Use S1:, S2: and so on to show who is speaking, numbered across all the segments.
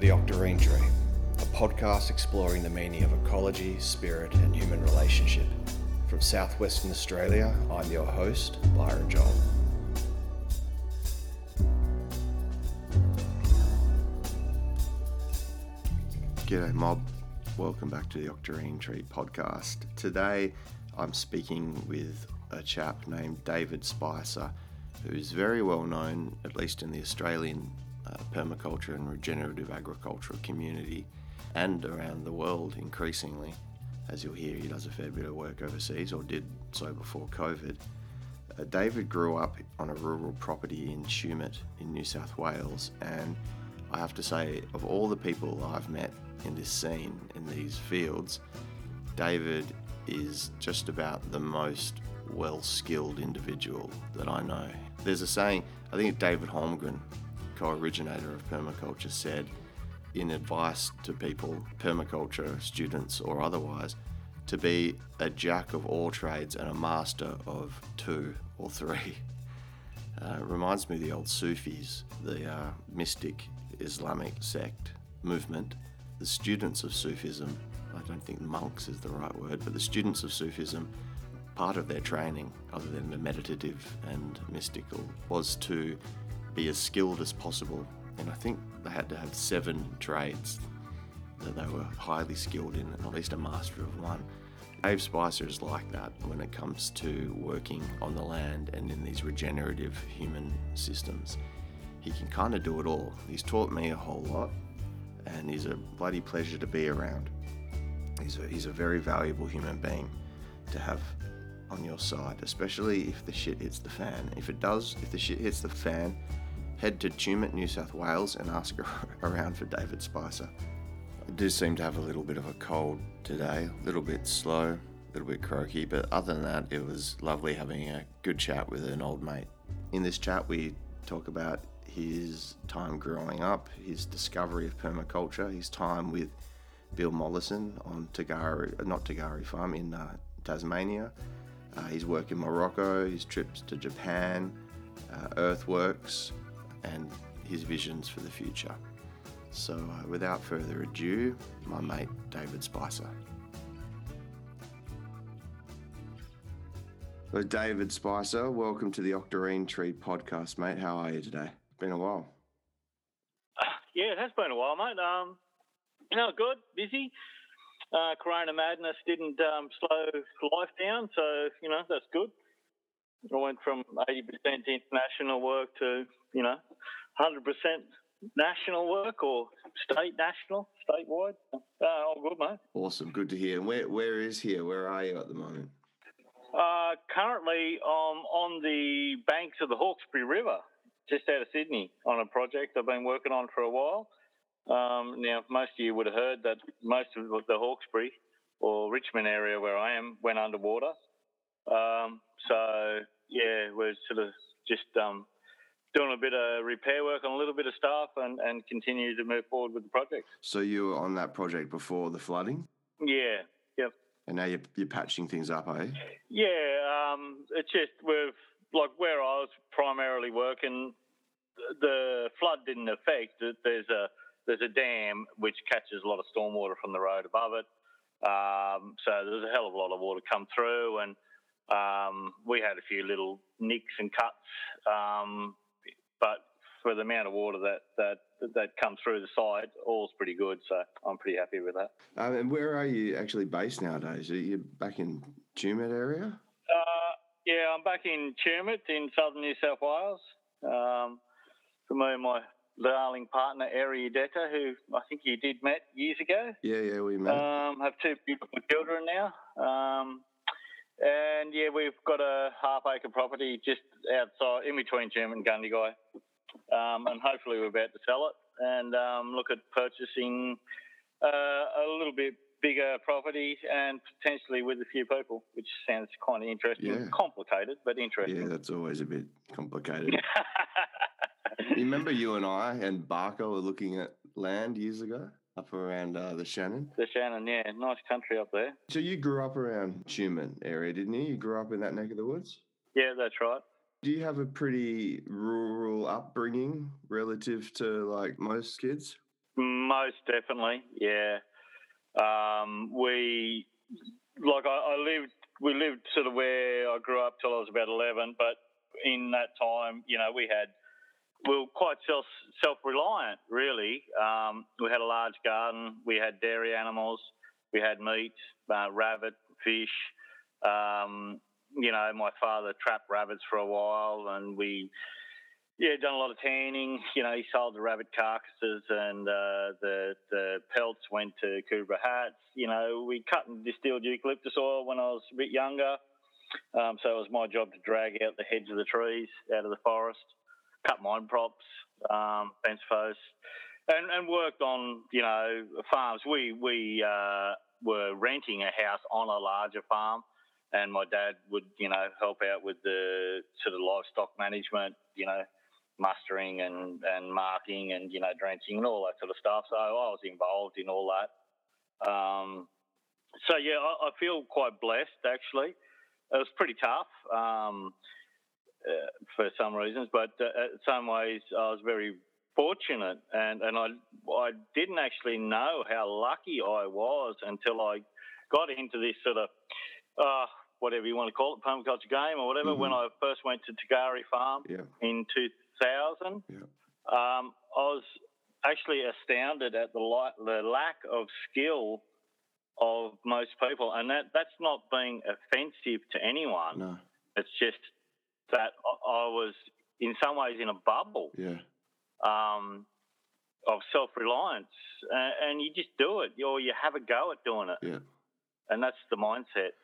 S1: The Octarine Tree, a podcast exploring the meaning of ecology, spirit, and human relationship. From southwestern Australia, I'm your host, Byron Joel. G'day, mob. Welcome back to the Octarine Tree podcast. Today, I'm speaking with a chap named David Spicer, who's very well known, at least in the Australian uh, permaculture and regenerative agricultural community and around the world increasingly. As you'll hear, he does a fair bit of work overseas, or did so before COVID. Uh, David grew up on a rural property in Tumut in New South Wales, and I have to say, of all the people I've met in this scene, in these fields, David is just about the most well skilled individual that I know. There's a saying, I think David Holmgren, co originator of permaculture, said in advice to people, permaculture students or otherwise, to be a jack of all trades and a master of two or three. Uh, reminds me of the old Sufis, the uh, mystic Islamic sect movement. The students of Sufism, I don't think monks is the right word, but the students of Sufism, part of their training, other than the meditative and mystical, was to be as skilled as possible. And I think they had to have seven trades that they were highly skilled in, at least a master of one. Dave Spicer is like that when it comes to working on the land and in these regenerative human systems. He can kind of do it all. He's taught me a whole lot, and he's a bloody pleasure to be around. He's a, he's a very valuable human being to have on your side, especially if the shit hits the fan. If it does, if the shit hits the fan, head to Tumut, New South Wales, and ask around for David Spicer. I do seem to have a little bit of a cold today, a little bit slow, a little bit croaky, but other than that, it was lovely having a good chat with an old mate. In this chat, we talk about his time growing up, his discovery of permaculture, his time with Bill Mollison on Tagari, not Tagari Farm in uh, Tasmania, uh, his work in Morocco, his trips to Japan, uh, earthworks, and his visions for the future. So, uh, without further ado, my mate David Spicer. So, David Spicer, welcome to the Octarine Tree podcast, mate. How are you today? It's Been a while.
S2: Yeah, it has been a while, mate. Um, you know, good, busy. Uh, Corona madness didn't um, slow life down, so you know that's good. I went from 80% international work to you know 100% national work or state national, statewide. Uh, all good, mate.
S1: Awesome, good to hear. And where where is here? Where are you at the moment?
S2: Uh, currently, um, on the banks of the Hawkesbury River, just out of Sydney, on a project I've been working on for a while. Um, now, most of you would have heard that most of the Hawkesbury or Richmond area where I am went underwater. Um, so, yeah, we're sort of just um, doing a bit of repair work on a little bit of stuff and, and continue to move forward with the project.
S1: So you were on that project before the flooding?
S2: Yeah, yep.
S1: And now you're, you're patching things up, eh?
S2: Yeah, um, it's just we've like where I was primarily working, the flood didn't affect it. There's a there's a dam which catches a lot of stormwater from the road above it. Um, so there's a hell of a lot of water come through, and um, we had a few little nicks and cuts. Um, but for the amount of water that that that come through the side, all's pretty good. So I'm pretty happy with that.
S1: Um, and where are you actually based nowadays? Are you back in Tumut area?
S2: Uh, yeah, I'm back in Tumut in southern New South Wales. Um, for me and my darling partner, Ariadetta, who I think you did met years ago.
S1: Yeah, yeah, we met.
S2: Um, have two beautiful children now. And yeah, we've got a half acre property just outside, in between Tumut and Gundagai. Um, and hopefully we're about to sell it and um, look at purchasing uh, a little bit bigger property and potentially with a few people, which sounds kind of interesting.
S1: Yeah.
S2: Complicated, but interesting.
S1: Yeah, that's always a bit complicated. you remember you and I and Barker were looking at land years ago up around uh, the Shannon?
S2: the Shannon, yeah, nice country up there.
S1: So you grew up around Tumut area, didn't you? You grew up in that neck of the woods?
S2: Yeah, that's right.
S1: Do you have a pretty rural upbringing relative to like most kids?
S2: Most definitely, yeah. Um, we like I, I lived. We lived sort of where I grew up till I was about eleven, but in that time, you know, we had we were quite self self reliant. Really, um, we had a large garden. We had dairy animals. We had meat, uh, rabbit, fish. Um, you know, my father trapped rabbits for a while, and we yeah, done a lot of tanning. You know, he sold the rabbit carcasses and uh, the the pelts went to Akubra hats. You know, we cut and distilled eucalyptus oil when I was a bit younger. Um, so it was my job to drag out the heads of the trees out of the forest, cut mine props, um, fence posts, and, and worked on you know farms. We we uh, were renting a house on a larger farm, and my dad would you know help out with the sort of livestock management. You know, mustering and, and marking and you know drenching and all that sort of stuff. So I was involved in all that. Um, so yeah, I, I, feel quite blessed actually. It was pretty tough um, for some reasons, but uh, in some ways I was very fortunate, and and I I didn't actually know how lucky I was until I got into this sort of. Uh, whatever you want to call it, permaculture game or whatever, mm-hmm. when I first went to Tagari Farm
S1: yeah.
S2: in two, thousand.
S1: Yeah.
S2: Um, I was actually astounded at the, light, the lack of skill of most people, and that that's not being offensive to anyone.
S1: No.
S2: It's just that I was in some ways in a bubble.
S1: Yeah.
S2: Um, of self reliance, uh, and you just do it, or you have a go at doing it.
S1: Yeah.
S2: And that's the mindset.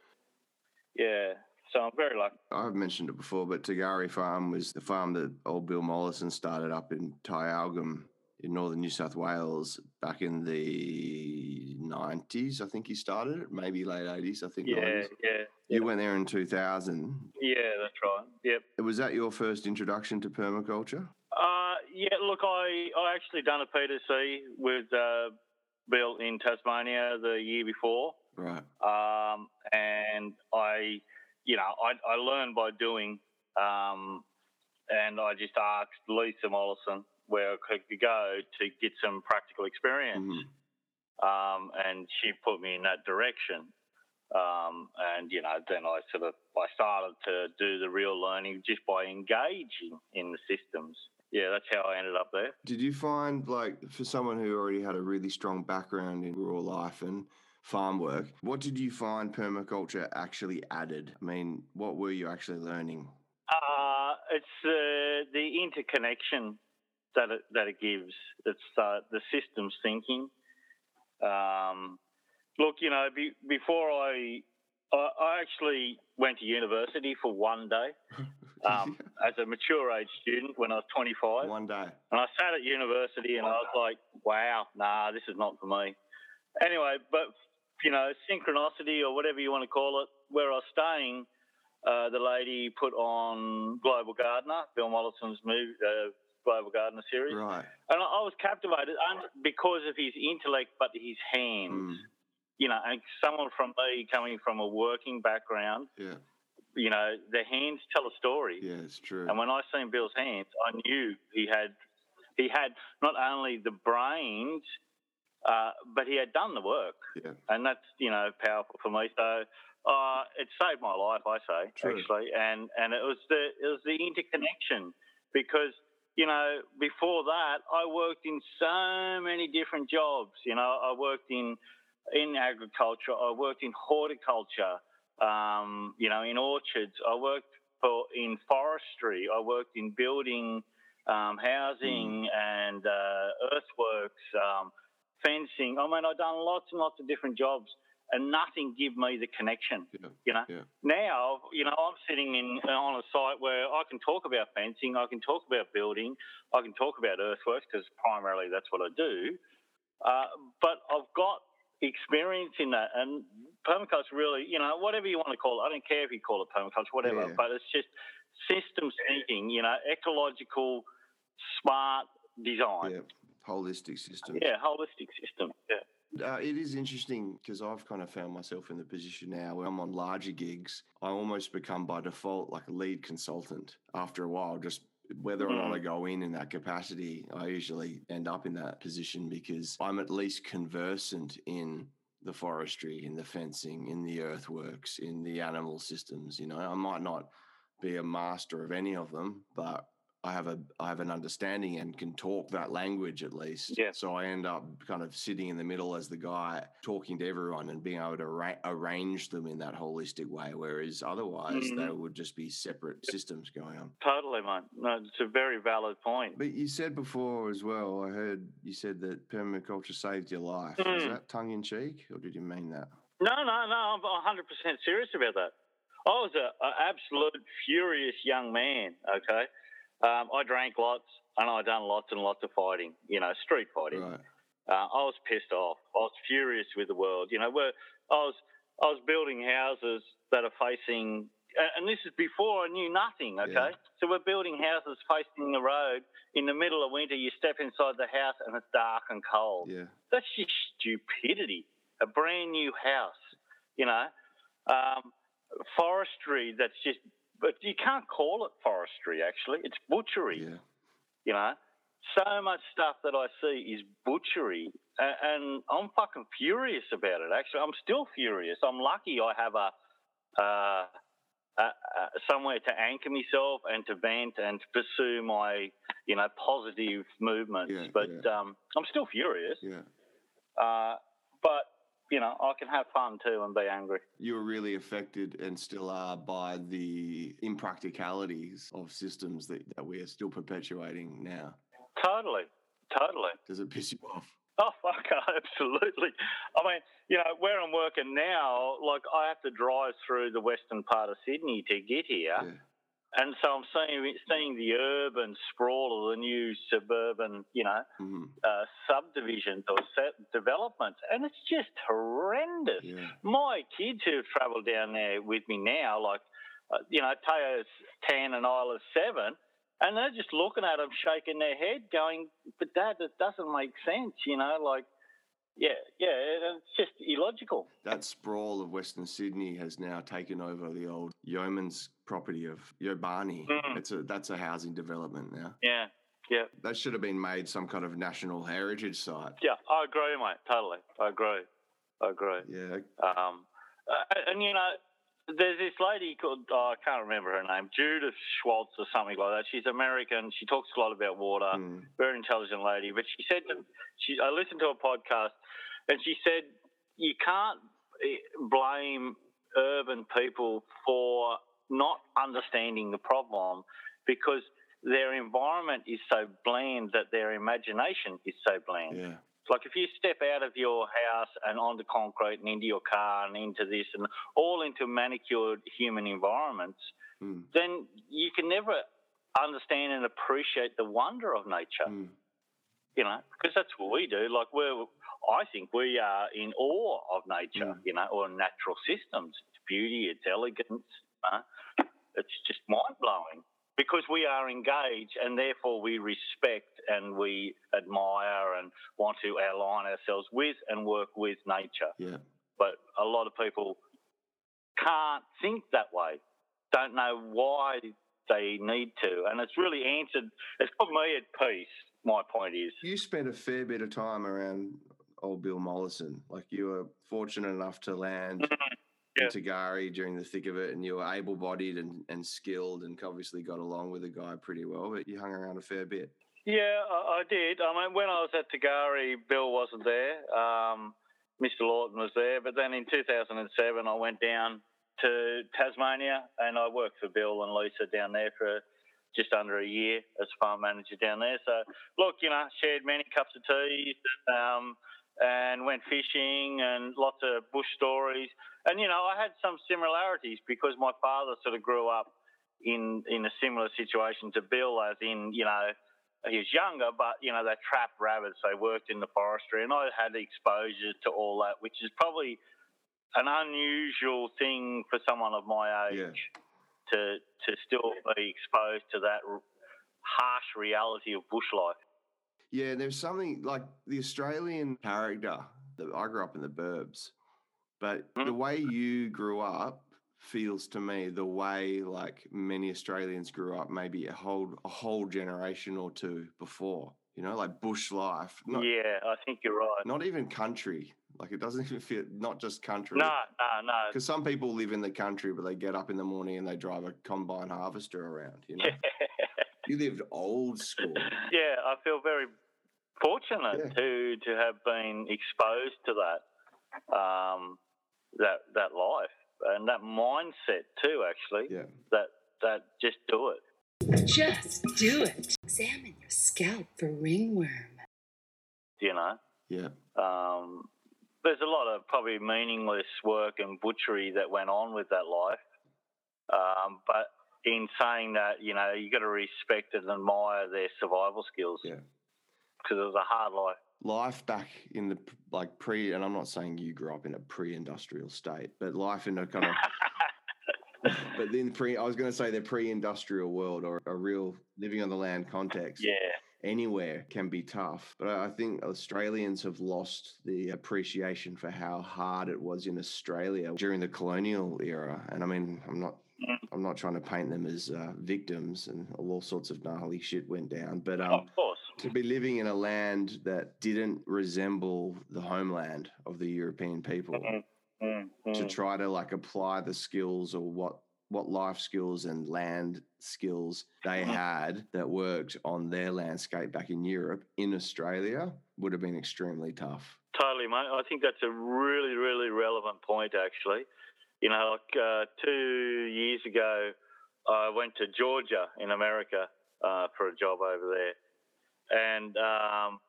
S2: Yeah. So I'm very lucky.
S1: I've mentioned it before, but Tagari Farm was the farm that old Bill Mollison started up in Tyalgum in northern New South Wales back in the 90s. I think he started it, maybe late 80s. I think.
S2: Yeah,
S1: 90s.
S2: yeah.
S1: You yeah. went there in 2000.
S2: Yeah, that's right. Yep.
S1: Was that your first introduction to permaculture?
S2: Uh, yeah. Look, I I actually done a PDC with uh, Bill in Tasmania the year before.
S1: Right.
S2: Um, and I you know, I, I learned by doing, um, and I just asked Lisa Mollison where I could go to get some practical experience.
S1: Mm-hmm.
S2: Um, and she put me in that direction. Um, and you know, then I sort of I started to do the real learning just by engaging in the systems. Yeah, that's how I ended up there.
S1: Did you find like for someone who already had a really strong background in rural life and farm work. What did you find permaculture actually added? I mean, what were you actually learning?
S2: Uh, it's uh, the interconnection that it, that it gives. It's uh, the systems thinking. Um, look, you know, be, before I, I, I actually went to university for one day um, as a mature age student when I was 25.
S1: One day.
S2: And I sat at university and I was like, wow, nah, this is not for me. Anyway, but you know, synchronicity or whatever you want to call it, where I was staying, uh, the lady put on Global Gardener, Bill Mollison's movie, uh, Global Gardener series.
S1: Right.
S2: And I, I was captivated because of his intellect, but his hands. Mm. You know, and someone from me coming from a working background.
S1: Yeah.
S2: You know, the hands tell a story.
S1: Yeah, it's true.
S2: And when I seen Bill's hands, I knew he had he had not only the brains uh, but he had done the work,
S1: yeah.
S2: and that's you know powerful for me. So uh, it saved my life, I say
S1: True.
S2: actually, and and it was the it was the interconnection because you know before that I worked in so many different jobs. You know, I worked in in agriculture, I worked in horticulture, um, you know, in orchards. I worked for in forestry. I worked in building, um, housing, mm. and uh, earthworks. Um, fencing. I mean, I've done lots and lots of different jobs, and nothing give me the connection.
S1: Yeah,
S2: you know,
S1: yeah.
S2: now you know I'm sitting in on a site where I can talk about fencing, I can talk about building, I can talk about earthworks because primarily that's what I do. Uh, but I've got experience in that, and permaculture really, you know, whatever you want to call it. I don't care if you call it permaculture, whatever,
S1: yeah.
S2: but it's just systems thinking. You know, ecological, smart design.
S1: Yeah holistic system.
S2: Yeah, holistic system. Yeah.
S1: Uh, it is interesting because I've kind of found myself in the position now where I'm on larger gigs. I almost become by default like a lead consultant after a while, just whether or not I
S2: Mm.
S1: go in in that capacity, I usually end up in that position because I'm at least conversant in the forestry, in the fencing, in the earthworks, in the animal systems. You know, I might not be a master of any of them, but I have a I have an understanding and can talk that language at least.
S2: Yeah.
S1: So I end up kind of sitting in the middle as the guy talking to everyone and being able to arra- arrange them in that holistic way. Whereas otherwise,
S2: Mhm.
S1: they would just be separate systems going on.
S2: Totally, mate. No, it's a very valid point.
S1: But you said before as well, I heard you said that permaculture saved your life. Is
S2: Mm.
S1: that tongue in cheek or did you mean that?
S2: No, no, no. I'm 100% serious about that. I was a, a absolute furious young man. Okay, um, I drank lots and I done lots and lots of fighting. You know, street fighting.
S1: Right.
S2: Uh, I was pissed off. I was furious with the world. You know, where I was, I was building houses that are facing, and and this is before I knew nothing. Okay,
S1: Yeah.
S2: so we're building houses facing the road. In the middle of winter, you step inside the house and it's dark and cold.
S1: Yeah.
S2: That's just stupidity. A brand new house, you know, um, forestry. That's just, but you can't call it forestry. Actually, it's butchery.
S1: Yeah.
S2: You know, so much stuff that I see is butchery, and, I'm fucking furious about it. Actually, I'm still furious. I'm lucky I have a. Uh, uh, uh, somewhere to anchor myself and to vent and to pursue my, you know, positive movements.
S1: Yeah,
S2: but
S1: yeah.
S2: Um, I'm still furious.
S1: Yeah.
S2: Uh, but you know, I can have fun too and be angry.
S1: You were really affected and still are by the impracticalities of systems that, that we are still perpetuating now.
S2: Totally, totally.
S1: Does it piss you off?
S2: Oh fuck, absolutely. I mean, you know, where I'm working now, like I have to drive through the western part of Sydney to get here,
S1: Yeah.
S2: And so I'm seeing seeing the urban sprawl of the new suburban, you know,
S1: hmm
S2: uh, subdivisions or set developments, and it's just horrendous.
S1: Yeah.
S2: my kids who've travelled down there with me now, like, uh, you know, Teo's 10 and Isla's 7, and they're just looking at them, shaking their head, going, but Dad, it doesn't make sense, you know, like, yeah, yeah, it's just illogical.
S1: That sprawl of Western Sydney has now taken over the old Yeoman's property of Yobarnie.
S2: Mm.
S1: It's a that's a housing development now.
S2: Yeah, yeah,
S1: That should have been made some kind of national heritage site.
S2: yeah, I agree, mate, totally. I agree. I agree.
S1: Yeah.
S2: Um, and, you know, there's this lady called, oh, I can't remember her name, Judith Schwartz or something like that. She's American. She talks a lot about water.
S1: Mm.
S2: very intelligent lady. But she said to she, I listened to a podcast, and she said you can't eh, blame urban people for not understanding the problem because their environment is so bland that their imagination is so bland.
S1: Yeah.
S2: Like if you step out of your house and onto concrete and into your car and into this and all into manicured human environments,
S1: Mm.
S2: then you can never understand and appreciate the wonder of nature
S1: Mm.
S2: you know, because that's what we do. Like we're, I think we are in awe of nature,
S1: Mm.
S2: you know, or natural systems. Its beauty, its elegance. You know? It's just mind blowing because we are engaged and therefore we respect and we admire and want to align ourselves with and work with nature.
S1: Yeah.
S2: But a lot of people can't think that way, don't know why they need to. And it's really answered, it's put me at peace, my point is.
S1: You spent a fair bit of time around old Bill Mollison. Like you were fortunate enough to land mm-hmm.
S2: Yeah.
S1: in Tagari during the thick of it, and you were able-bodied and, and skilled, and obviously got along with the guy pretty well. But you hung around a fair bit.
S2: Yeah, I, I did. I mean, when I was at Tagari, Bill wasn't there. Um, Mr. Lawton was there. But then in 2007, I went down to Tasmania and I worked for Bill and Lisa down there for just under a year as farm manager down there. So, look, you know, shared many cups of tea um, and went fishing and lots of bush stories. And, you know, I had some similarities because my father sort of grew up in, in a similar situation to Bill, as in, you know, he was younger, but you know they trapped rabbits. They worked in the forestry, and I had exposure to all that, which is probably an unusual thing for someone of my age
S1: Yeah.
S2: to to still be exposed to that r- harsh reality of bush life.
S1: Yeah, there's something like the Australian character. That I grew up in the burbs, but the
S2: Mhm.
S1: way you grew up feels to me the way like many Australians grew up maybe a whole a whole generation or two before. You know, like bush life. Not,
S2: yeah, I think you're right.
S1: Not even country. Like it doesn't even feel not just country.
S2: No, no, no.
S1: Because some people live in the country, but they get up in the morning and they drive a combine harvester around. You know, you lived old school.
S2: Yeah, I feel very fortunate
S1: Yeah.
S2: to to have been exposed to that um, that that life and that mindset too. Actually,
S1: Yeah,
S2: that that just do it.
S3: Just do it. Examine your scalp for ringworm.
S2: You know.
S1: yeah,
S2: Um, there's a lot of probably meaningless work and butchery that went on with that life. Um, but in saying that, you know, you got to respect and admire their survival skills
S1: yeah.
S2: Because it was a hard life.
S1: Life back in the like pre, and I'm not saying you grew up in a pre-industrial state, but life in a kind of but then pre, I was going to say the pre-industrial world or a real living on the land context.
S2: Yeah,
S1: anywhere can be tough. But I think Australians have lost the appreciation for how hard it was in Australia during the colonial era. And I mean, I'm not. I'm not trying to paint them as uh, victims and all sorts of gnarly shit went down, but um,
S2: of course.
S1: To be living in a land that didn't resemble the homeland of the European people,
S2: Mm, mm,
S1: to try to like apply the skills or what what life skills and land skills they had that worked on their landscape back in Europe in Australia would have been extremely tough.
S2: Totally, mate. I think that's a really, really relevant point, actually. You know, like uh, two years ago, I went to Georgia in America uh, for a job over there. And, um,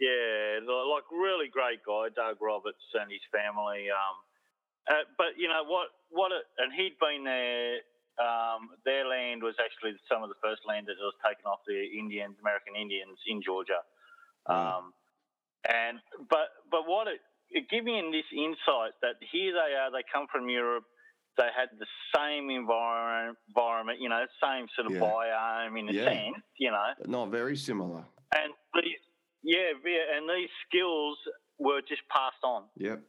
S2: yeah, like really great guy, Doug Roberts and his family. Um, uh, but, you know, what, what, it, and he'd been there. Um, their land was actually some of the first land that was taken off the Indians, American Indians in Georgia.
S1: Right.
S2: Um, and but but what it, it gave me in this insight that here they are, they come from Europe, they had the same environment, environment, you know, same sort of
S1: Yeah.
S2: biome in a
S1: Yeah.
S2: sense, you know,
S1: not very similar.
S2: and these yeah, yeah, and these skills were just passed on,
S1: Yep.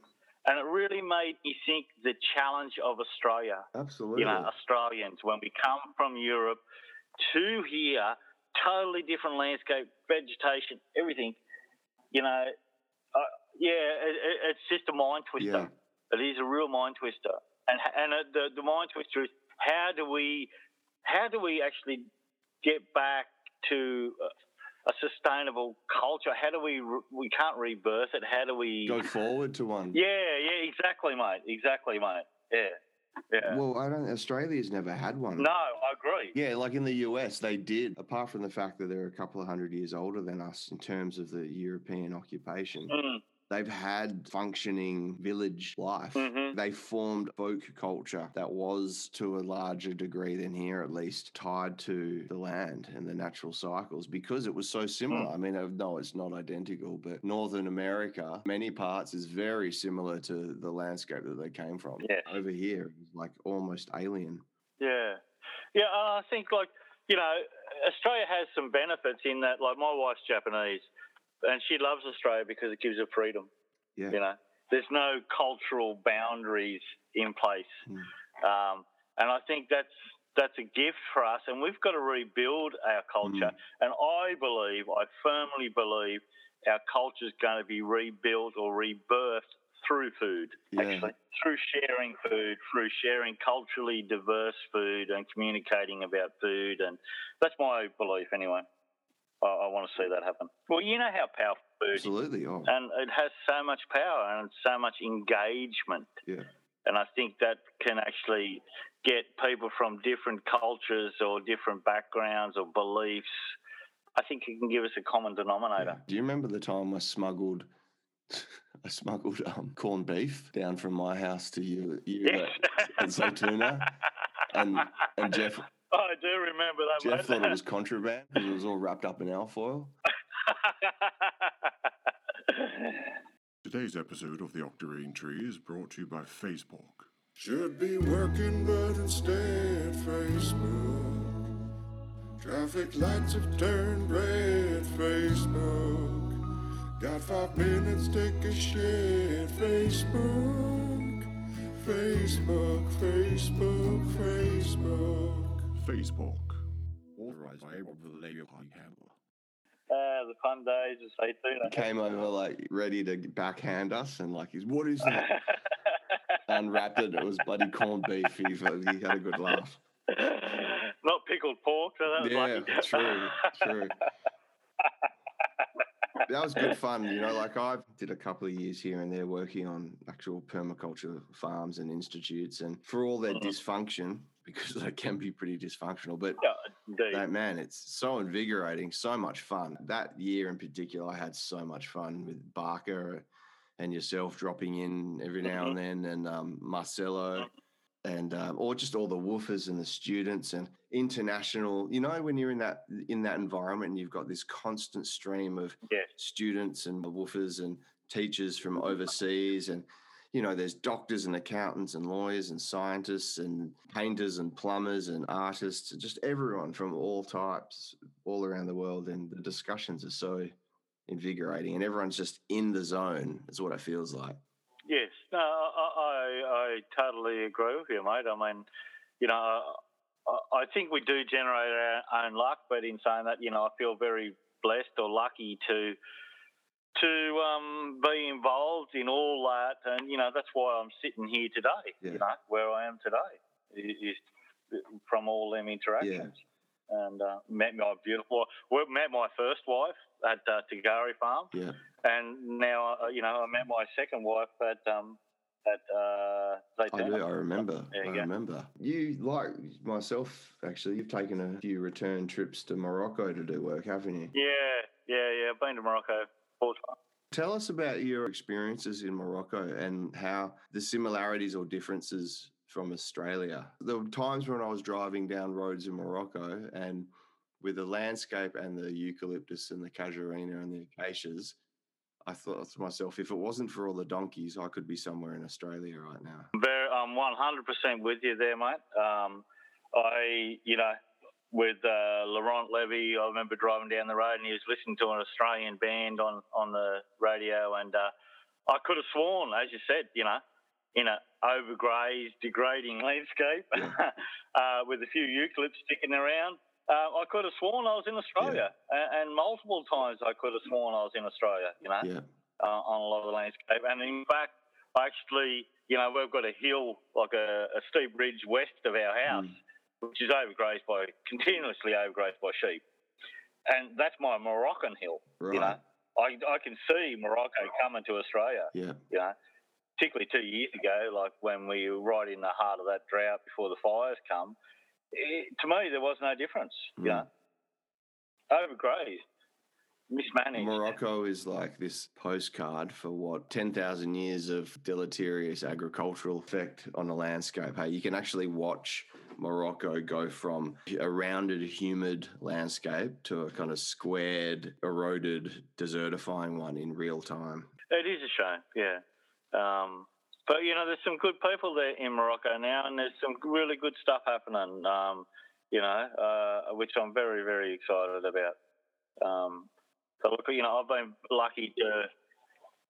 S2: and it really made me think the challenge of Australia
S1: Absolutely.
S2: you know, Australians, when we come from Europe to here, totally different landscape, vegetation, everything. You know, uh, yeah, it, it, it's just a mind twister. Yeah. It is a real mind twister, and and uh, the the mind twister is how do we how do we actually get back to a, a sustainable culture? How do we we can't rebirth it? How do we?
S1: Go forward to one.
S2: yeah, yeah, exactly, mate. Exactly, mate. Yeah, yeah.
S1: Well, I don't. Australia's never had one.
S2: no, I agree.
S1: Yeah, like in the US, they did, apart from the fact that they're a couple of hundred years older than us in terms of the European occupation.
S2: Mm,
S1: They've had functioning village life.
S2: mhm.
S1: They formed folk culture that was, to a larger degree than here at least, tied to the land and the natural cycles because it was so similar.
S2: Mm.
S1: I mean, uh, no, it's not identical, but Northern America, many parts, is very similar to the landscape that they came from.
S2: Yes.
S1: Over here, like almost alien.
S2: Yeah, yeah. I think like you know, Australia has some benefits in that. Like my wife's Japanese, and she loves Australia because it gives her freedom.
S1: Yeah.
S2: You know, there's no cultural boundaries in place,
S1: Mm.
S2: um, and I think that's that's a gift for us. And we've got to rebuild our culture. And I believe, I firmly believe, our culture is going to be rebuilt or rebirthed through food.
S1: Yeah.
S2: Actually, through sharing food, through sharing culturally diverse food, and communicating about food. And that's my belief, anyway. I, I want to see that happen. Well, you know how powerful food is
S1: Absolutely. Oh,
S2: and it has so much power and so much engagement.
S1: yeah.
S2: And I think that can actually get people from different cultures or different backgrounds or beliefs. I think it can give us a common denominator.
S1: Yeah. Do you remember the time I smuggled I smuggled um, corned beef down from my house to you, you
S2: Yes.
S1: at, at Zaytuna? And and Geoff
S2: I do remember that. Geoff
S1: thought it was contraband because it was all wrapped up in alfoil.
S4: Today's episode of the Octarine Tree is brought to you by Facebook. Should be working, but instead Facebook. Traffic lights have turned red, Facebook. Got five minutes, take a shit, Facebook. Facebook, Facebook, Facebook. Facebook. Authorized by Abel Vallejo Handler.
S2: Uh, the fun days, as they do.
S1: He came over like ready to backhand us, and like he's what is that? Unwrapped it. It was bloody corned beef. He, he had a good laugh.
S2: Not pickled pork, so that was
S1: Yeah,
S2: lucky.
S1: true, true. that was good fun. You know, like I did a couple of years here and there working on actual permaculture farms and institutes, and for all their
S2: Mhm.
S1: dysfunction, because they can be pretty dysfunctional, but
S2: Yeah,
S1: that man, it's so invigorating, so much fun. That year in particular, I had so much fun with Barker and yourself dropping in every now and then, and um, Marcelo, and um, or just all the woofers and the students and international. You know, when you're in that in that environment, and you've got this constant stream of
S2: Yes.
S1: students and woofers and teachers from overseas and you know there's doctors and accountants and lawyers and scientists and painters and plumbers and artists just everyone from all types all around the world and the discussions are so invigorating and everyone's just in the zone is what it feels like
S2: Yes, no, I, I, I totally agree with you, mate. I mean, you know, I, I think we do generate our own luck, but in saying that, you know, I feel very blessed or lucky to to um, be involved in all that, and you know, that's why I'm sitting here today.
S1: Yeah.
S2: You know, where I am today is, is from all them interactions. And uh, met my beautiful, well, met my first wife at uh, Tagari Farm
S1: yeah
S2: and now uh, you know I met my second wife at um at uh
S1: i do i remember i
S2: go.
S1: remember you like myself actually you've taken a few return trips to morocco to do work haven't you
S2: Yeah, yeah, yeah. I've been to Morocco
S1: Tell us about your experiences in Morocco and how the similarities or differences from Australia. There were times when I was driving down roads in Morocco and with the landscape and the eucalyptus and the casuarina and the acacias, I thought to myself, if it wasn't for all the donkeys, I could be somewhere in Australia right now.
S2: Very, I'm 100% with you there, mate. Um, I, you know, with uh, Laurent Levy, I remember driving down the road and he was listening to an Australian band on, on the radio, and uh, I could have sworn, as you said, you know, in an overgrazed, degrading landscape uh, with a few eucalypts sticking around. Uh, I could have sworn I was in Australia, and, and multiple times I could have sworn I was in Australia. You know,
S1: Yeah.
S2: uh, on a lot of the landscape. And in fact, actually, you know, we've got a hill, like a, a steep ridge west of our house, which is overgrazed by, continuously overgrazed by sheep. And that's my Moroccan hill, you know. I, I can see Morocco coming to Australia,
S1: Yeah.
S2: you know, particularly two years ago, like when we were right in the heart of that drought before the fires come. It, to me, there was no difference, you
S1: Mm.
S2: know. Overgrazed, mismanaged.
S1: Morocco is like this postcard for what 10,000 years of deleterious agricultural effect on the landscape. Hey, you can actually watch Morocco go from a rounded, humid landscape to a kind of squared, eroded, desertifying one in real time.
S2: It is a shame, yeah. Um, but you know, there's some good people there in Morocco now, and there's some really good stuff happening. Um, you know, uh, which I'm very, very excited about. Um, so look, you know, I've been lucky to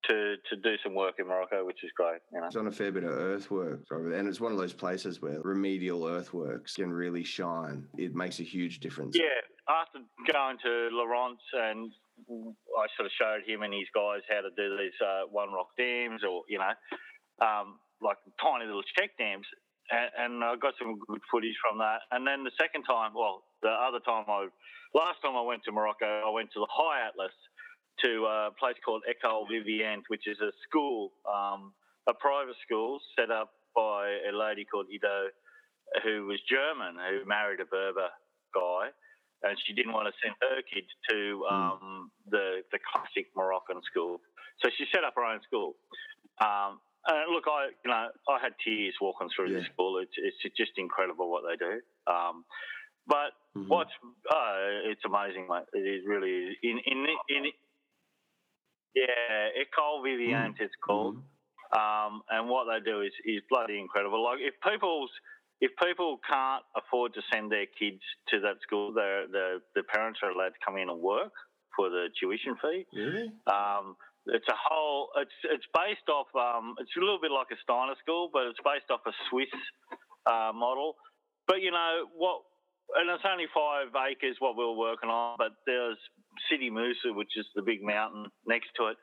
S2: to to do some work in Morocco, which is great. You know.
S1: It's done a fair bit of earthworks over there, and it's one of those places where remedial earthworks can really shine. It makes a huge difference.
S2: Yeah, after going to Laurence and I sort of showed him and his guys how to do these uh, one rock dams or, you know, um, like tiny little check dams. And, and I got some good footage from that. And then the second time, well, the other time I, last time I went to Morocco, I went to the High Atlas to a place called Ecole Vivante, which is a school, um, a private school set up by a lady called Ido, who was German, who married a Berber guy, and she didn't want to send her kids to um, the the classic Moroccan school, so she set up her own school. Um, and look, I you know I had tears walking through the
S1: Yeah.
S2: school. It's it's just incredible what they do. Um, but
S1: Mhm.
S2: what's uh, it's amazing, mate. It is really in in in. Yeah, Ecole Vivante it's called
S1: Mhm.
S2: um, and what they do is, is bloody incredible. Like if people's if people can't afford to send their kids to that school, the the the parents are allowed to come in and work for the tuition fee.
S1: Really?
S2: Um, it's a whole. It's it's based off. Um, it's a little bit like a Steiner school, but it's based off a Swiss uh, model. But you know what? And it's only five acres what we were working on. But there's Sidi Moussa, which is the big mountain next to it.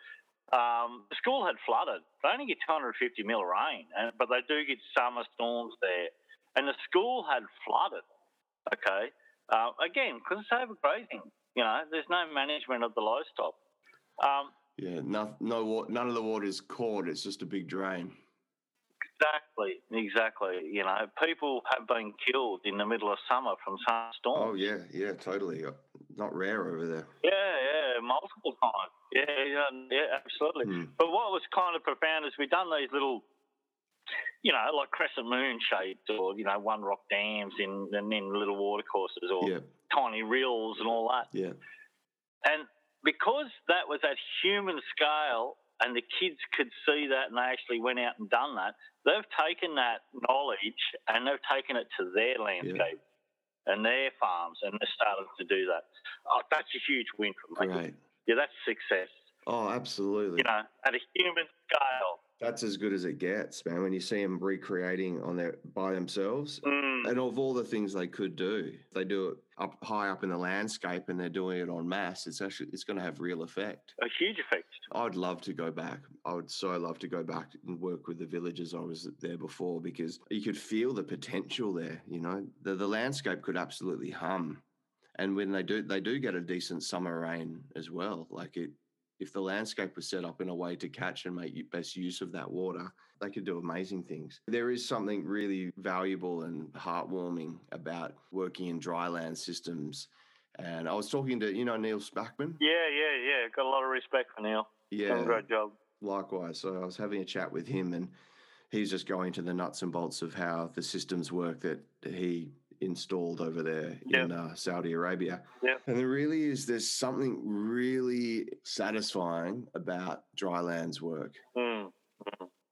S2: Um, the school had flooded. They only get 250 mil rain, but they do get summer storms there. And the school had flooded. Okay, uh, again because it's overgrazing. You know, there's no management of the livestock. Um,
S1: Yeah, no, no, none of the water is caught. It's just a big drain.
S2: Exactly, exactly. You know, people have been killed in the middle of summer from some storms.
S1: Oh yeah, yeah, totally. Uh, Not rare over there.
S2: Yeah, yeah, multiple times. Yeah, yeah, yeah, absolutely.
S1: Hmm.
S2: But what was kind of profound is we've done these little, you know, like crescent moon shaped or, you know, one rock dams in, in, in little water courses or
S1: Yeah,
S2: tiny rills and all that.
S1: yeah,
S2: And because that was at human scale and the kids could see that and they actually went out and done that, they've taken that knowledge and they've taken it to their landscape and their farms and they're starting to do that. Oh, that's a huge win for me.
S1: great.
S2: Yeah, that's success.
S1: Oh, absolutely.
S2: You know, at a human scale.
S1: That's as good as it gets, man. When you see them recreating on their by themselves,
S2: Mm,
S1: and of all the things they could do, they do it up high up in the landscape and they're doing it on mass. It's actually it's going to have real effect.
S2: a huge effect.
S1: I'd love to go back. I would so love to go back and work with the villages I was there before because you could feel the potential there. You know, the the landscape could absolutely hum, and when they do, they do get a decent summer rain as well. Like it, if the landscape was set up in a way to catch and make best use of that water, they could do amazing things. There is something really valuable and heartwarming about working in dryland systems. And I was talking to you know Neil Spackman.
S2: Yeah, yeah, yeah. Got a lot of respect for Neil. Done a
S1: Yeah,
S2: great job.
S1: Likewise. So I was having a chat with him, and he's just going to the nuts and bolts of how the systems work that he installed over there in uh, Saudi Arabia.
S2: Yep.
S1: And there really is there's something really satisfying about drylands work.
S2: Mm.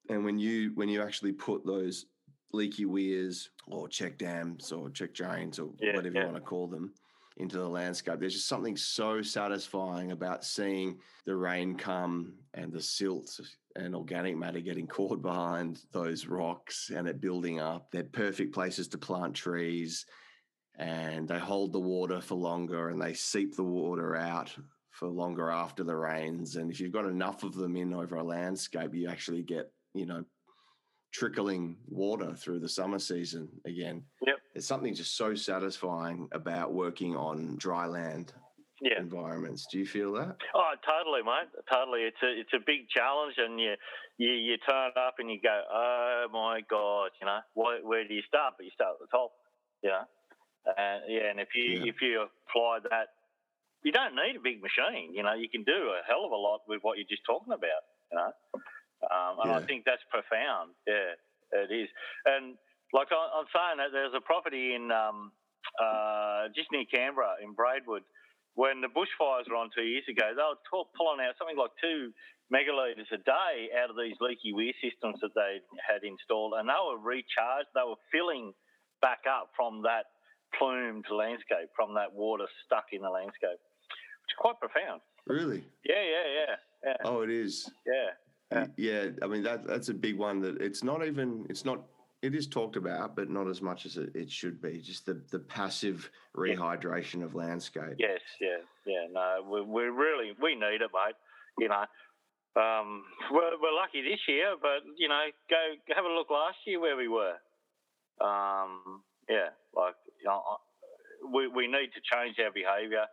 S1: And when you when you actually put those leaky weirs or check dams or check drains or
S2: Yeah,
S1: whatever
S2: yeah.
S1: you want to call them into the landscape, there's just something so satisfying about seeing the rain come and the silt and organic matter getting caught behind those rocks and it building up. They're perfect places to plant trees and they hold the water for longer and they seep the water out for longer after the rains. And if you've got enough of them in over a landscape, you actually get, you know, trickling water through the summer season again.
S2: Yep.
S1: There's something just so satisfying about working on dry land
S2: Yeah.
S1: environments. Do you feel that?
S2: Oh, totally, mate. Totally. It's a it's a big challenge, and you you, you turn up and you go, oh my god, you know, where, where do you start? But you start at the top, you know. Uh, yeah, and if you
S1: Yeah.
S2: if you apply that, you don't need a big machine. You know, you can do a hell of a lot with what you're just talking about. You know, um, and I think that's profound. Yeah, it is. And like I, I'm saying, that there's a property in um, uh, just near Canberra in Braidwood when the bushfires were on two years ago, they were talk, pulling out something like two megalitres a day out of these leaky weir systems that they had installed, and they were recharged. They were filling back up from that plumed landscape, from that water stuck in the landscape, which is quite profound.
S1: Really?
S2: Yeah, yeah, yeah, yeah,
S1: Oh, it is.
S2: yeah.
S1: Y- Yeah, I mean that that's a big one that it's not even it's not it is talked about, but not as much as it, it should be. Just the the passive rehydration of landscape.
S2: Yes, yeah, yeah. No, we we really we need it, mate. You know, um, we're, we're lucky this year, but you know, go have a look last year where we were. Um, yeah, like you know, we we need to change our behaviour.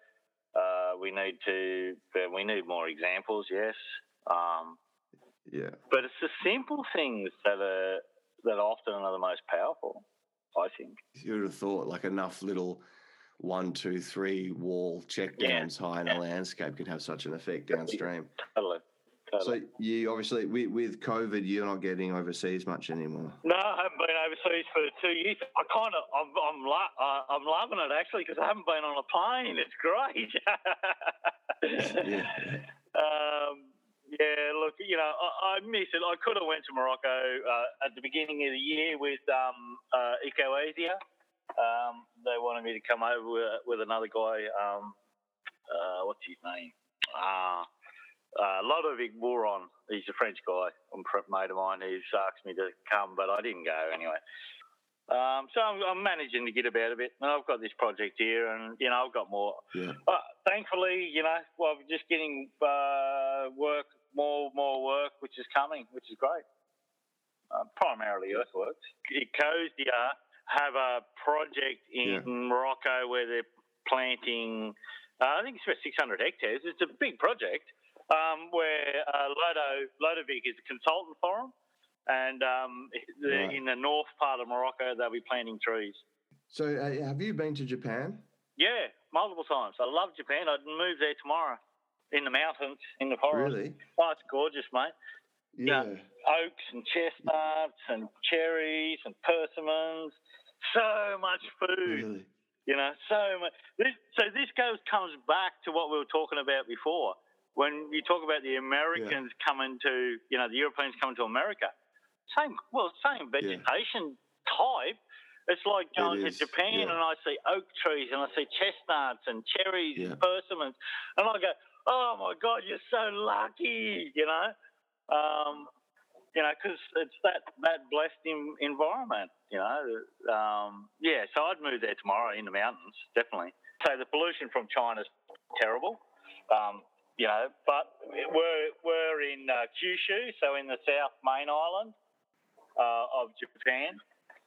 S2: Uh, we need to uh, we need more examples. Yes, um,
S1: Yeah.
S2: but it's the simple things that are that often are the most powerful. I think.
S1: You would have thought like enough little one, two, three wall check
S2: Yeah.
S1: downs high in a landscape can have such an effect downstream.
S2: Totally. totally.
S1: So you obviously with, COVID, you're not getting overseas much anymore.
S2: No, I haven't been overseas for two years. I kind of, I'm, I'm, lo- I'm loving it actually because I haven't been on a plane. It's great.
S1: Yeah.
S2: Um, yeah, look, you know, I, I miss it. I could have went to Morocco uh, at the beginning of the year with um, uh, Ecosia. Um, they wanted me to come over with, with another guy. Um, uh, what's his name? Ah, uh, Ludovic Bourron, he's a French guy, a mate of mine, who's asked me to come, but I didn't go anyway. Um, so I'm, I'm managing to get about a bit. And I've got this project here, and you know I've got more.
S1: Yeah.
S2: But thankfully, you know, well, I'm just getting uh, work, more more work, which is coming, which is great. Uh, primarily earthworks. Ecosia have a project in
S1: Yeah.
S2: Morocco where they're planting. Uh, I think it's about 600 hectares. It's a big project um, where uh, Lodo Lodovic is a consultant for them, and um, the,
S1: Right.
S2: in the north part of Morocco they'll be planting trees.
S1: So, uh, have you been to Japan?
S2: Yeah, multiple times. I love Japan. I'd move there tomorrow. In the mountains, in the forest.
S1: Really?
S2: Oh, it's gorgeous, mate.
S1: Yeah.
S2: Oaks and chestnuts and cherries and persimmons. So much food.
S1: Really?
S2: You know, so much. This, so this goes comes back to what we were talking about before. When you talk about the Americans coming to, you know, the Europeans coming to America, same, well, same vegetation type. It's like going
S1: is,
S2: to Japan
S1: yeah.
S2: and I see oak trees and I see chestnuts and cherries
S1: Yeah.
S2: and persimmons, and I go, oh my God, you're so lucky, you know. Um, you know, because it's that that blessed in, environment. You know, um, yeah. So I'd move there tomorrow in the mountains, definitely. So the pollution from China's terrible. Um, you know, but we're we're in uh, Kyushu, so in the South Main Island uh, of Japan.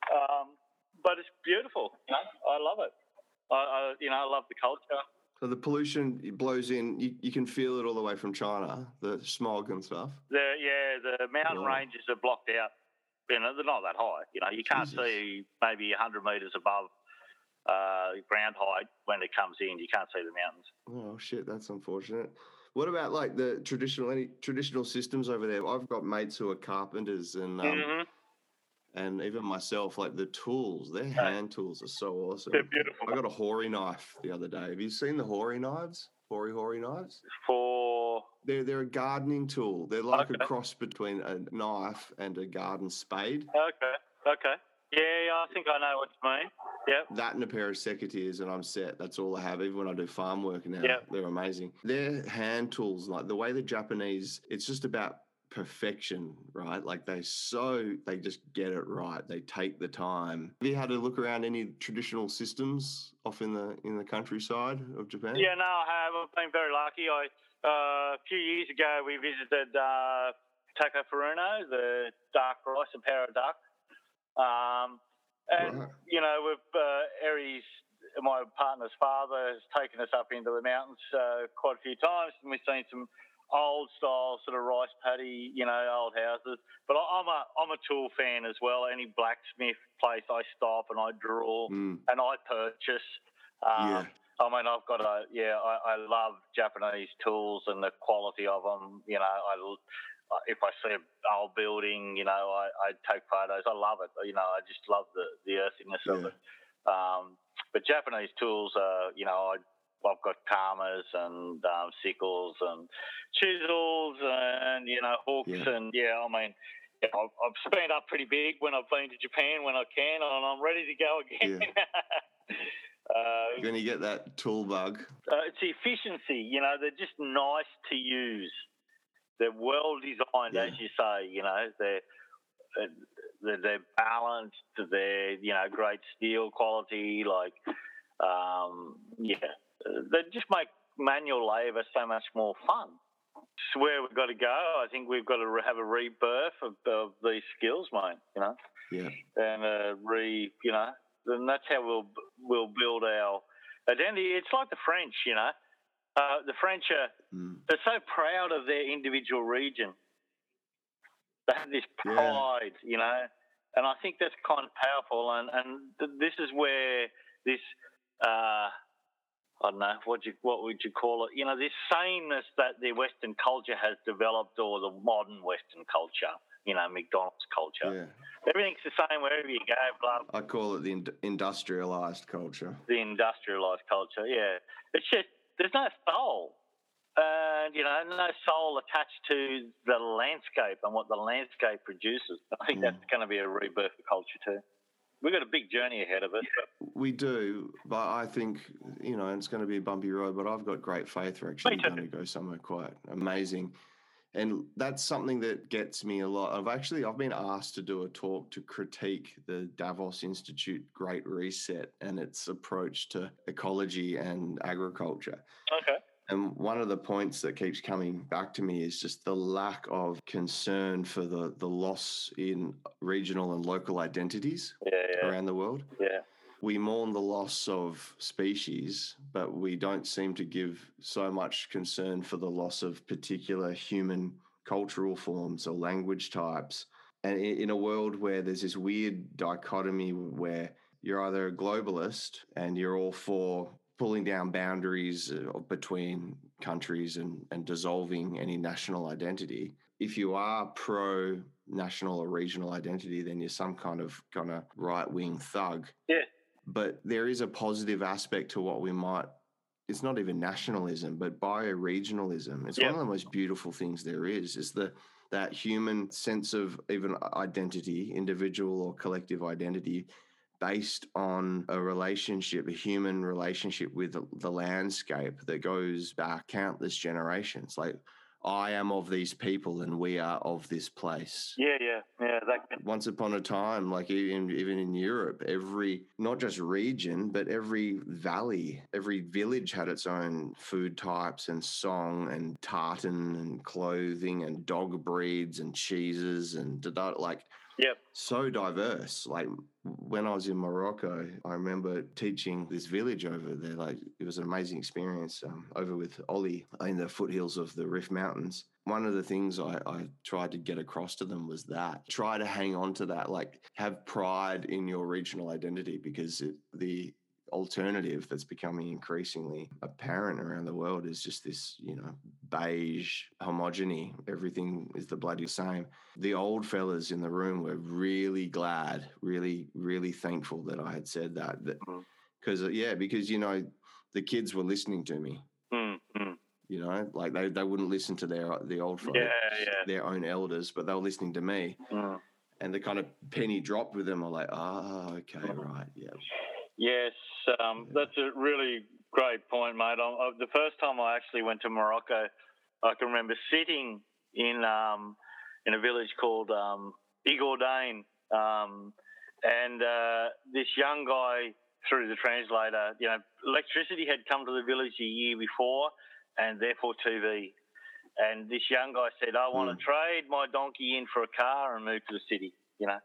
S2: Um, but it's beautiful. You know, I love it. I, I you know I love the culture.
S1: So the pollution blows in. You, you can feel it all the way from China, the smog and stuff.
S2: The yeah, the mountain
S1: Wow.
S2: ranges are blocked out. You know, they're not that high. You know, you can't
S1: Jesus.
S2: see maybe 100 metres above uh, ground height when it comes in. You can't see the mountains.
S1: Oh shit, that's unfortunate. What about like the traditional any traditional systems over there? I've got mates who are carpenters and um,
S2: hmm
S1: and even myself, like the tools, their hand tools are so awesome.
S2: They're beautiful.
S1: I got a Hori knife the other day. Have you seen the Hori knives? Hori Hori knives?
S2: For
S1: They're they're a gardening tool. They're like
S2: Okay.
S1: a cross between a knife and a garden spade.
S2: okay, okay, yeah, I think I know what you mean. Yep.
S1: That and a pair of secateurs, and I'm set. That's all I have. Even when I do farm work now,
S2: Yeah.
S1: they're amazing. They're hand tools, like the way the Japanese. It's just about perfection, right? Like they so they just get it right. They take the time. Have you had a look around any traditional systems off in the in the countryside of Japan?
S2: Yeah, no, I have. I've been very lucky. I uh, a few years ago we visited uh, Takao Furuno, the dark rice and power duck. Um, and you know, with uh, Aries, my partner's father has taken us up into the mountains uh, quite a few times, and we've seen some old style sort of rice paddy, you know, old houses. But I- I'm a I'm a tool fan as well. Any blacksmith place I stop and I draw
S1: Mm,
S2: and I purchase. Um,
S1: yeah.
S2: I mean, I've got a yeah. I, I love Japanese tools and the quality of them. You know, I if I see an old building, you know, I, I take photos. I love it. You know, I just love the the earthiness of it. Um, but Japanese tools are, you know, I, I've got kamas and um, sickles and chisels and you know hooks
S1: Yeah.
S2: and yeah. I mean. yeah, I've, I've spent up pretty big when I've been to Japan when I can, and I'm ready to go again. uh,
S1: You're gonna get that tool bug.
S2: uh, it's efficiency. You know, they're just nice to use. They're well designed,
S1: Yeah.
S2: as you say. You know, they're uh, they're, they're balanced. They're you know great steel quality. Like, um, yeah, they just make manual labour so much more fun. It's where we've got to go. I think we've got to have a rebirth of, of these skills, mate. You know
S1: Yeah.
S2: and uh, re, you know, then that's how we'll we'll build our identity. It's like the French, you know. Uh, the French are
S1: Mm.
S2: they're so proud of their individual region. They have this
S1: Yeah.
S2: pride, you know, and I think that's kind of powerful. And and th- this is where this. Uh, I don't know what you what would you call it? You know, this sameness that the Western culture has developed, or the modern Western culture. You know, McDonald's culture.
S1: Yeah.
S2: Everything's the same wherever you go. Blah,
S1: I call it the ind- industrialized culture.
S2: the industrialized culture. Yeah, it's just there's no soul, and you know, no soul attached to the landscape and what the landscape produces. I think
S1: Mm.
S2: that's going to be a rebirth of culture too. We've got a big journey ahead of us.
S1: We do, but I think you know it's going to be a bumpy road. But I've got great faith we're actually going to go somewhere quite amazing, and that's something that gets me a lot. I've actually I've been asked to do a talk to critique the Davos Institute Great Reset and its approach to ecology and agriculture.
S2: Okay.
S1: And one of the points that keeps coming back to me is just the lack of concern for the, the loss in regional and local identities
S2: Yeah, yeah,
S1: around the world.
S2: yeah.
S1: We mourn the loss of species, but we don't seem to give so much concern for the loss of particular human cultural forms or language types. And in a world where there's this weird dichotomy where you're either a globalist and you're all for pulling down boundaries uh, between countries and, and dissolving any national identity. If you are pro national or regional identity, then you're some kind of kind of right wing thug.
S2: Yeah.
S1: But there is a positive aspect to what we might. It's not even nationalism, but bioregionalism. It's
S2: Yeah.
S1: one of the most beautiful things there is. Is the that human sense of even identity, individual or collective identity, based on a relationship, a human relationship with the, the landscape that goes back countless generations. Like, I am of these people and we are of this place.
S2: Yeah, yeah, yeah. That
S1: Once upon a time, like even even in Europe, every not just region, but every valley, every village had its own food types and song and tartan and clothing and dog breeds and cheeses and like
S2: Yep.
S1: so diverse. Like when I was in Morocco, I remember teaching this village over there. Like it was an amazing experience um, over with Ollie in the foothills of the Rif Mountains. One of the things I, I tried to get across to them was that try to hang on to that, like have pride in your regional identity because it, the alternative that's becoming increasingly apparent around the world is just this, you know, beige homogeny. Everything is the bloody same. The old fellas in the room were really glad, really, really thankful that I had said that. That
S2: Mhm.
S1: because yeah, because you know, the kids were listening to me.
S2: Mm, mm.
S1: You know, like they, they wouldn't listen to their the old
S2: Yeah, yeah.
S1: their own elders, but they were listening to me.
S2: Mm.
S1: And the kind of penny dropped with them. I'm like, ah, okay,
S2: Mm-hmm.
S1: right, yeah.
S2: Yes, um, that's a really great point, mate. I, I, the first time I actually went to Morocco, I can remember sitting in um, in a village called um, Igordain, um, and uh, this young guy through the translator, you know, electricity had come to the village a year before, and therefore TV. And this young guy said, "I want to trade my donkey in for a car and move to the city," you know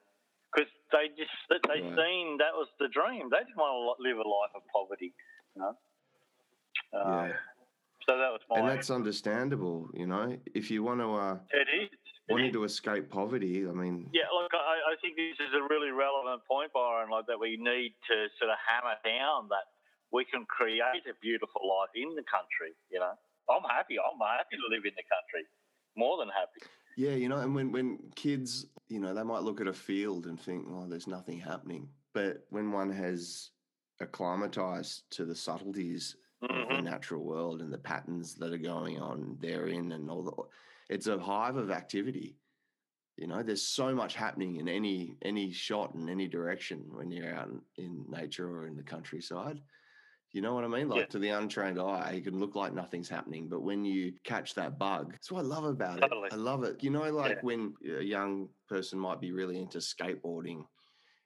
S2: because they just they
S1: Right.
S2: seen that was the dream. They didn't want to live a life of poverty, you know. Uh,
S1: yeah.
S2: So that was my.
S1: And that's understandable, you know. If you want to uh,
S2: it is.
S1: Wanting to escape poverty, I mean,
S2: Yeah, look, I, I think this is a really relevant point, Byron. Like that, we need to sort of hammer down that we can create a beautiful life in the country. You know, I'm happy. I'm happy to live in the country. More than happy.
S1: Yeah, you know. And when when kids, you know, they might look at a field and think, oh, there's nothing happening. But when one has acclimatized to the subtleties of the
S2: Mhm.
S1: natural world and the patterns that are going on therein and all the it's a hive of activity you know there's so much happening in any any shot in any direction when you're out in nature or in the countryside you know what i mean like
S2: Yeah.
S1: to the untrained eye it can look like nothing's happening but when you catch that bug that's what i love about
S2: Totally.
S1: it i love it you know like
S2: Yeah.
S1: when a young person might be really into skateboarding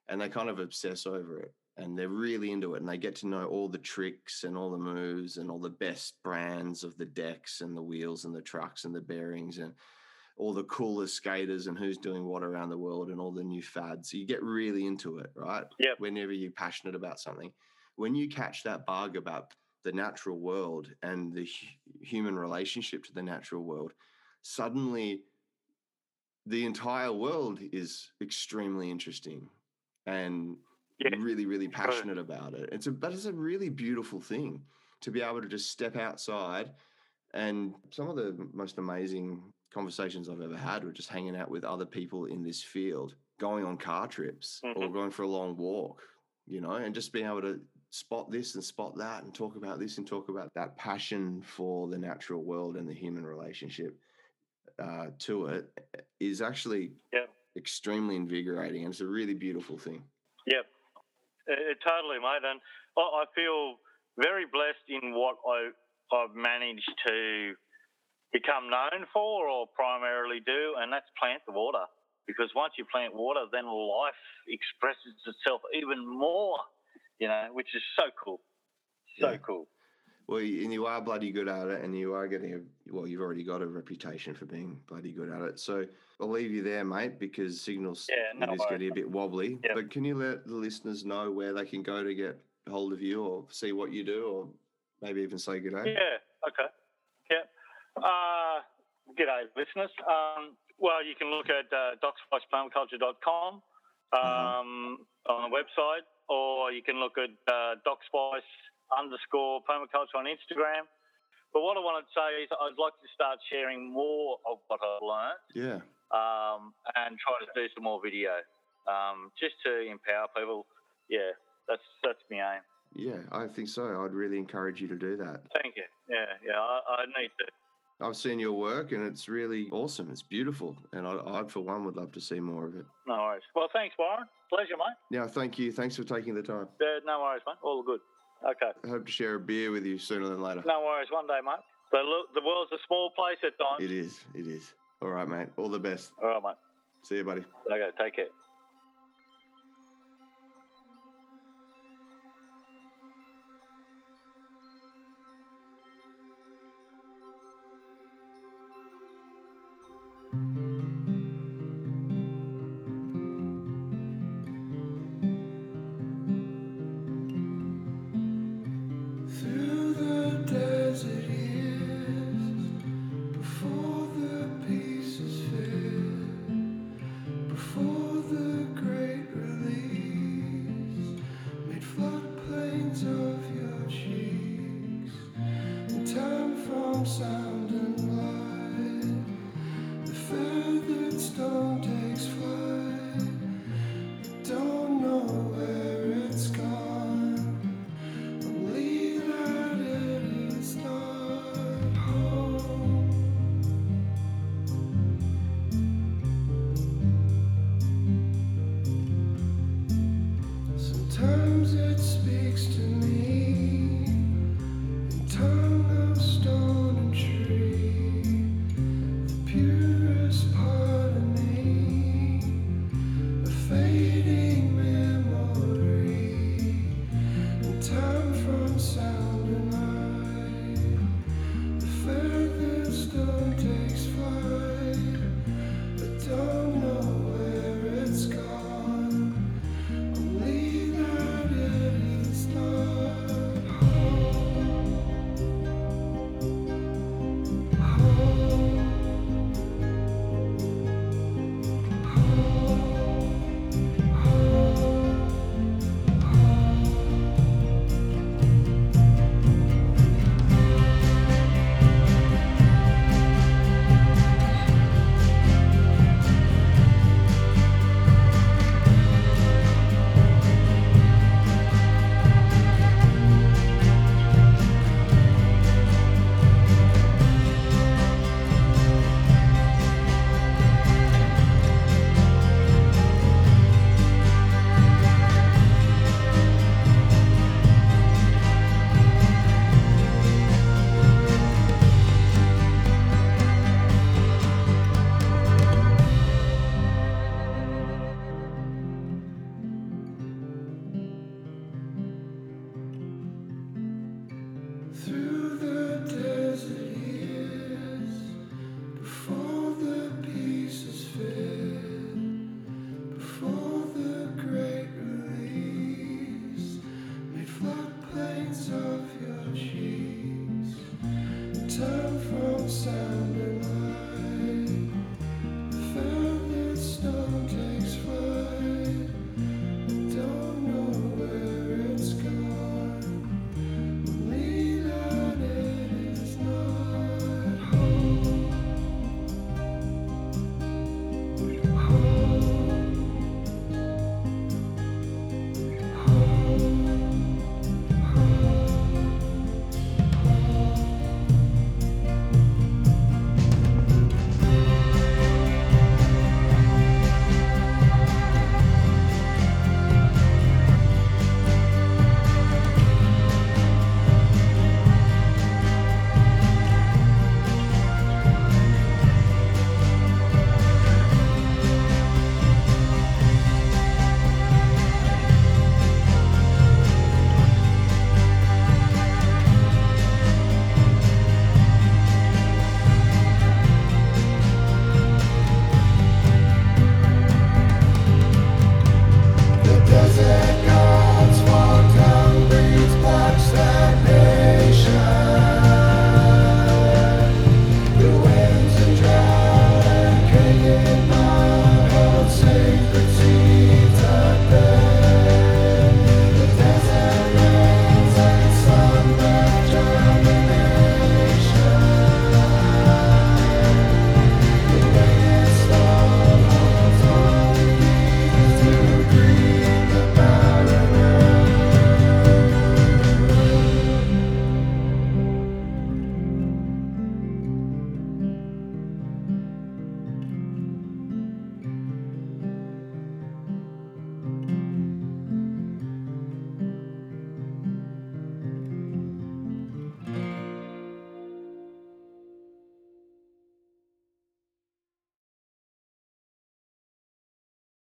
S1: and they kind of obsess over it and they're really into it and they get to know all the tricks and all the moves and all the best brands of the decks and the wheels and the trucks and the bearings and all the coolest skaters and who's doing what around the world and all the new fads. So you get really into it, right?
S2: Yep.
S1: Whenever you're passionate about something. When you catch that bug about the natural world and the hu- human relationship to the natural world, suddenly the entire world is extremely interesting and
S2: Yeah.
S1: really, really passionate about it. It's a but it's a really beautiful thing to be able to just step outside and some of the most amazing conversations I've ever had were just hanging out with other people in this field, going on car trips or
S2: Mhm.
S1: going for a long walk, you know, and just being able to spot this and spot that and talk about this and talk about that passion for the natural world and the human relationship uh, to it is actually extremely invigorating and it's a really beautiful thing.
S2: Yep. It, it totally, mate. And I, I feel very blessed in what I, I've managed to become known for or primarily do, and that's plant the water. Because once you plant water, then life expresses itself even more, you know, which is so cool. So
S1: Yeah.
S2: cool.
S1: Well, and you are bloody good at it, and you are getting a well. You've already got a reputation for being bloody good at it. So I'll leave you there, mate, because signals
S2: Yeah, no
S1: is
S2: worries.
S1: getting a bit wobbly.
S2: Yep.
S1: But can you let the listeners know where they can go to get hold of you, or see what you do, or maybe even say good day?
S2: Yeah, okay. Yeah. Uh, g'day, listeners. Um, well, you can look at uh, um, on the website, or you can look at uh, docspice underscore permaculture on Instagram. But what I wanted to say is I'd like to start sharing more of what I've learned
S1: Yeah.
S2: um, and try to do some more video um, just to empower people. Yeah, that's that's my aim.
S1: Yeah, I think so. I'd really encourage you to do that.
S2: Thank you. Yeah, yeah, I, I need to.
S1: I've seen your work, and it's really awesome. It's beautiful, and I, I, for one, would love to see more of it.
S2: No worries. Well, thanks, Warren. Pleasure, mate.
S1: Yeah, thank you. Thanks for taking the time.
S2: Uh, no worries, mate. All good. Okay.
S1: I hope to share a beer with you sooner than later.
S2: No worries. One day, mate. The, lo- the world's a small place at times.
S1: It is. It is. All right, mate. All the best.
S2: All right, mate.
S1: See you, buddy.
S2: Okay, take care.